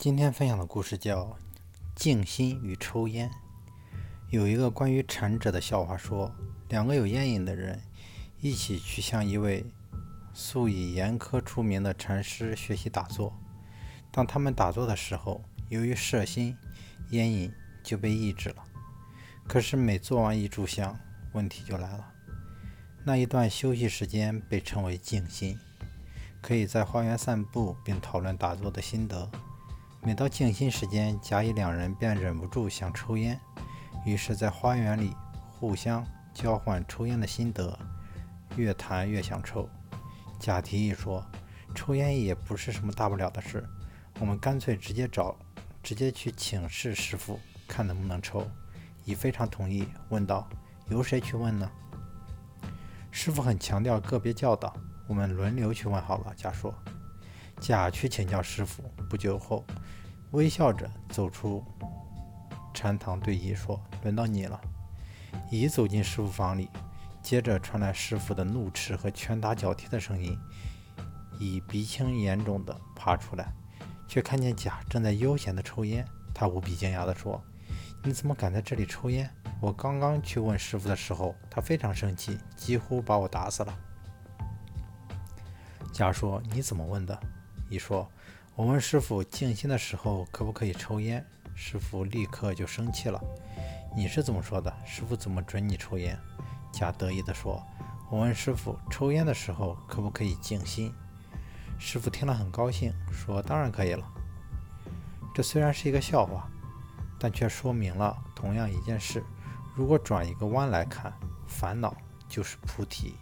今天分享的故事叫《静心与抽烟》。有一个关于禅者的笑话，说两个有烟瘾的人一起去向一位素以严苛出名的禅师学习打坐。当他们打坐的时候，由于摄心，烟瘾就被抑制了。可是每做完一炷香，问题就来了。那一段休息时间被称为静心，可以在花园散步并讨论打坐的心得。每到静心时间，甲乙两人便忍不住想抽烟，于是，在花园里互相交换抽烟的心得，越谈越想抽。甲提议说：“抽烟也不是什么大不了的事，我们干脆直接找，直接去请示师傅，看能不能抽。”乙非常同意，问道：“由谁去问呢？”师傅很强调个别教导，我们轮流去问好了。甲说。甲去请教师傅，不久后，微笑着走出禅堂，对乙说：“轮到你了。”乙走进师傅房里，接着传来师傅的怒斥和拳打脚踢的声音。乙鼻青眼肿地爬出来，却看见甲正在悠闲地抽烟。他无比惊讶地说：“你怎么敢在这里抽烟？我刚刚去问师傅的时候，他非常生气，几乎把我打死了。”甲说：“你怎么问的？”乙说：“我问师傅静心的时候可不可以抽烟，师傅立刻就生气了。你是怎么说的？师傅怎么准你抽烟？”甲得意地说：“我问师傅抽烟的时候可不可以静心，师傅听了很高兴，说当然可以了。”这虽然是一个笑话，但却说明了同样一件事：如果转一个弯来看，烦恼就是菩提。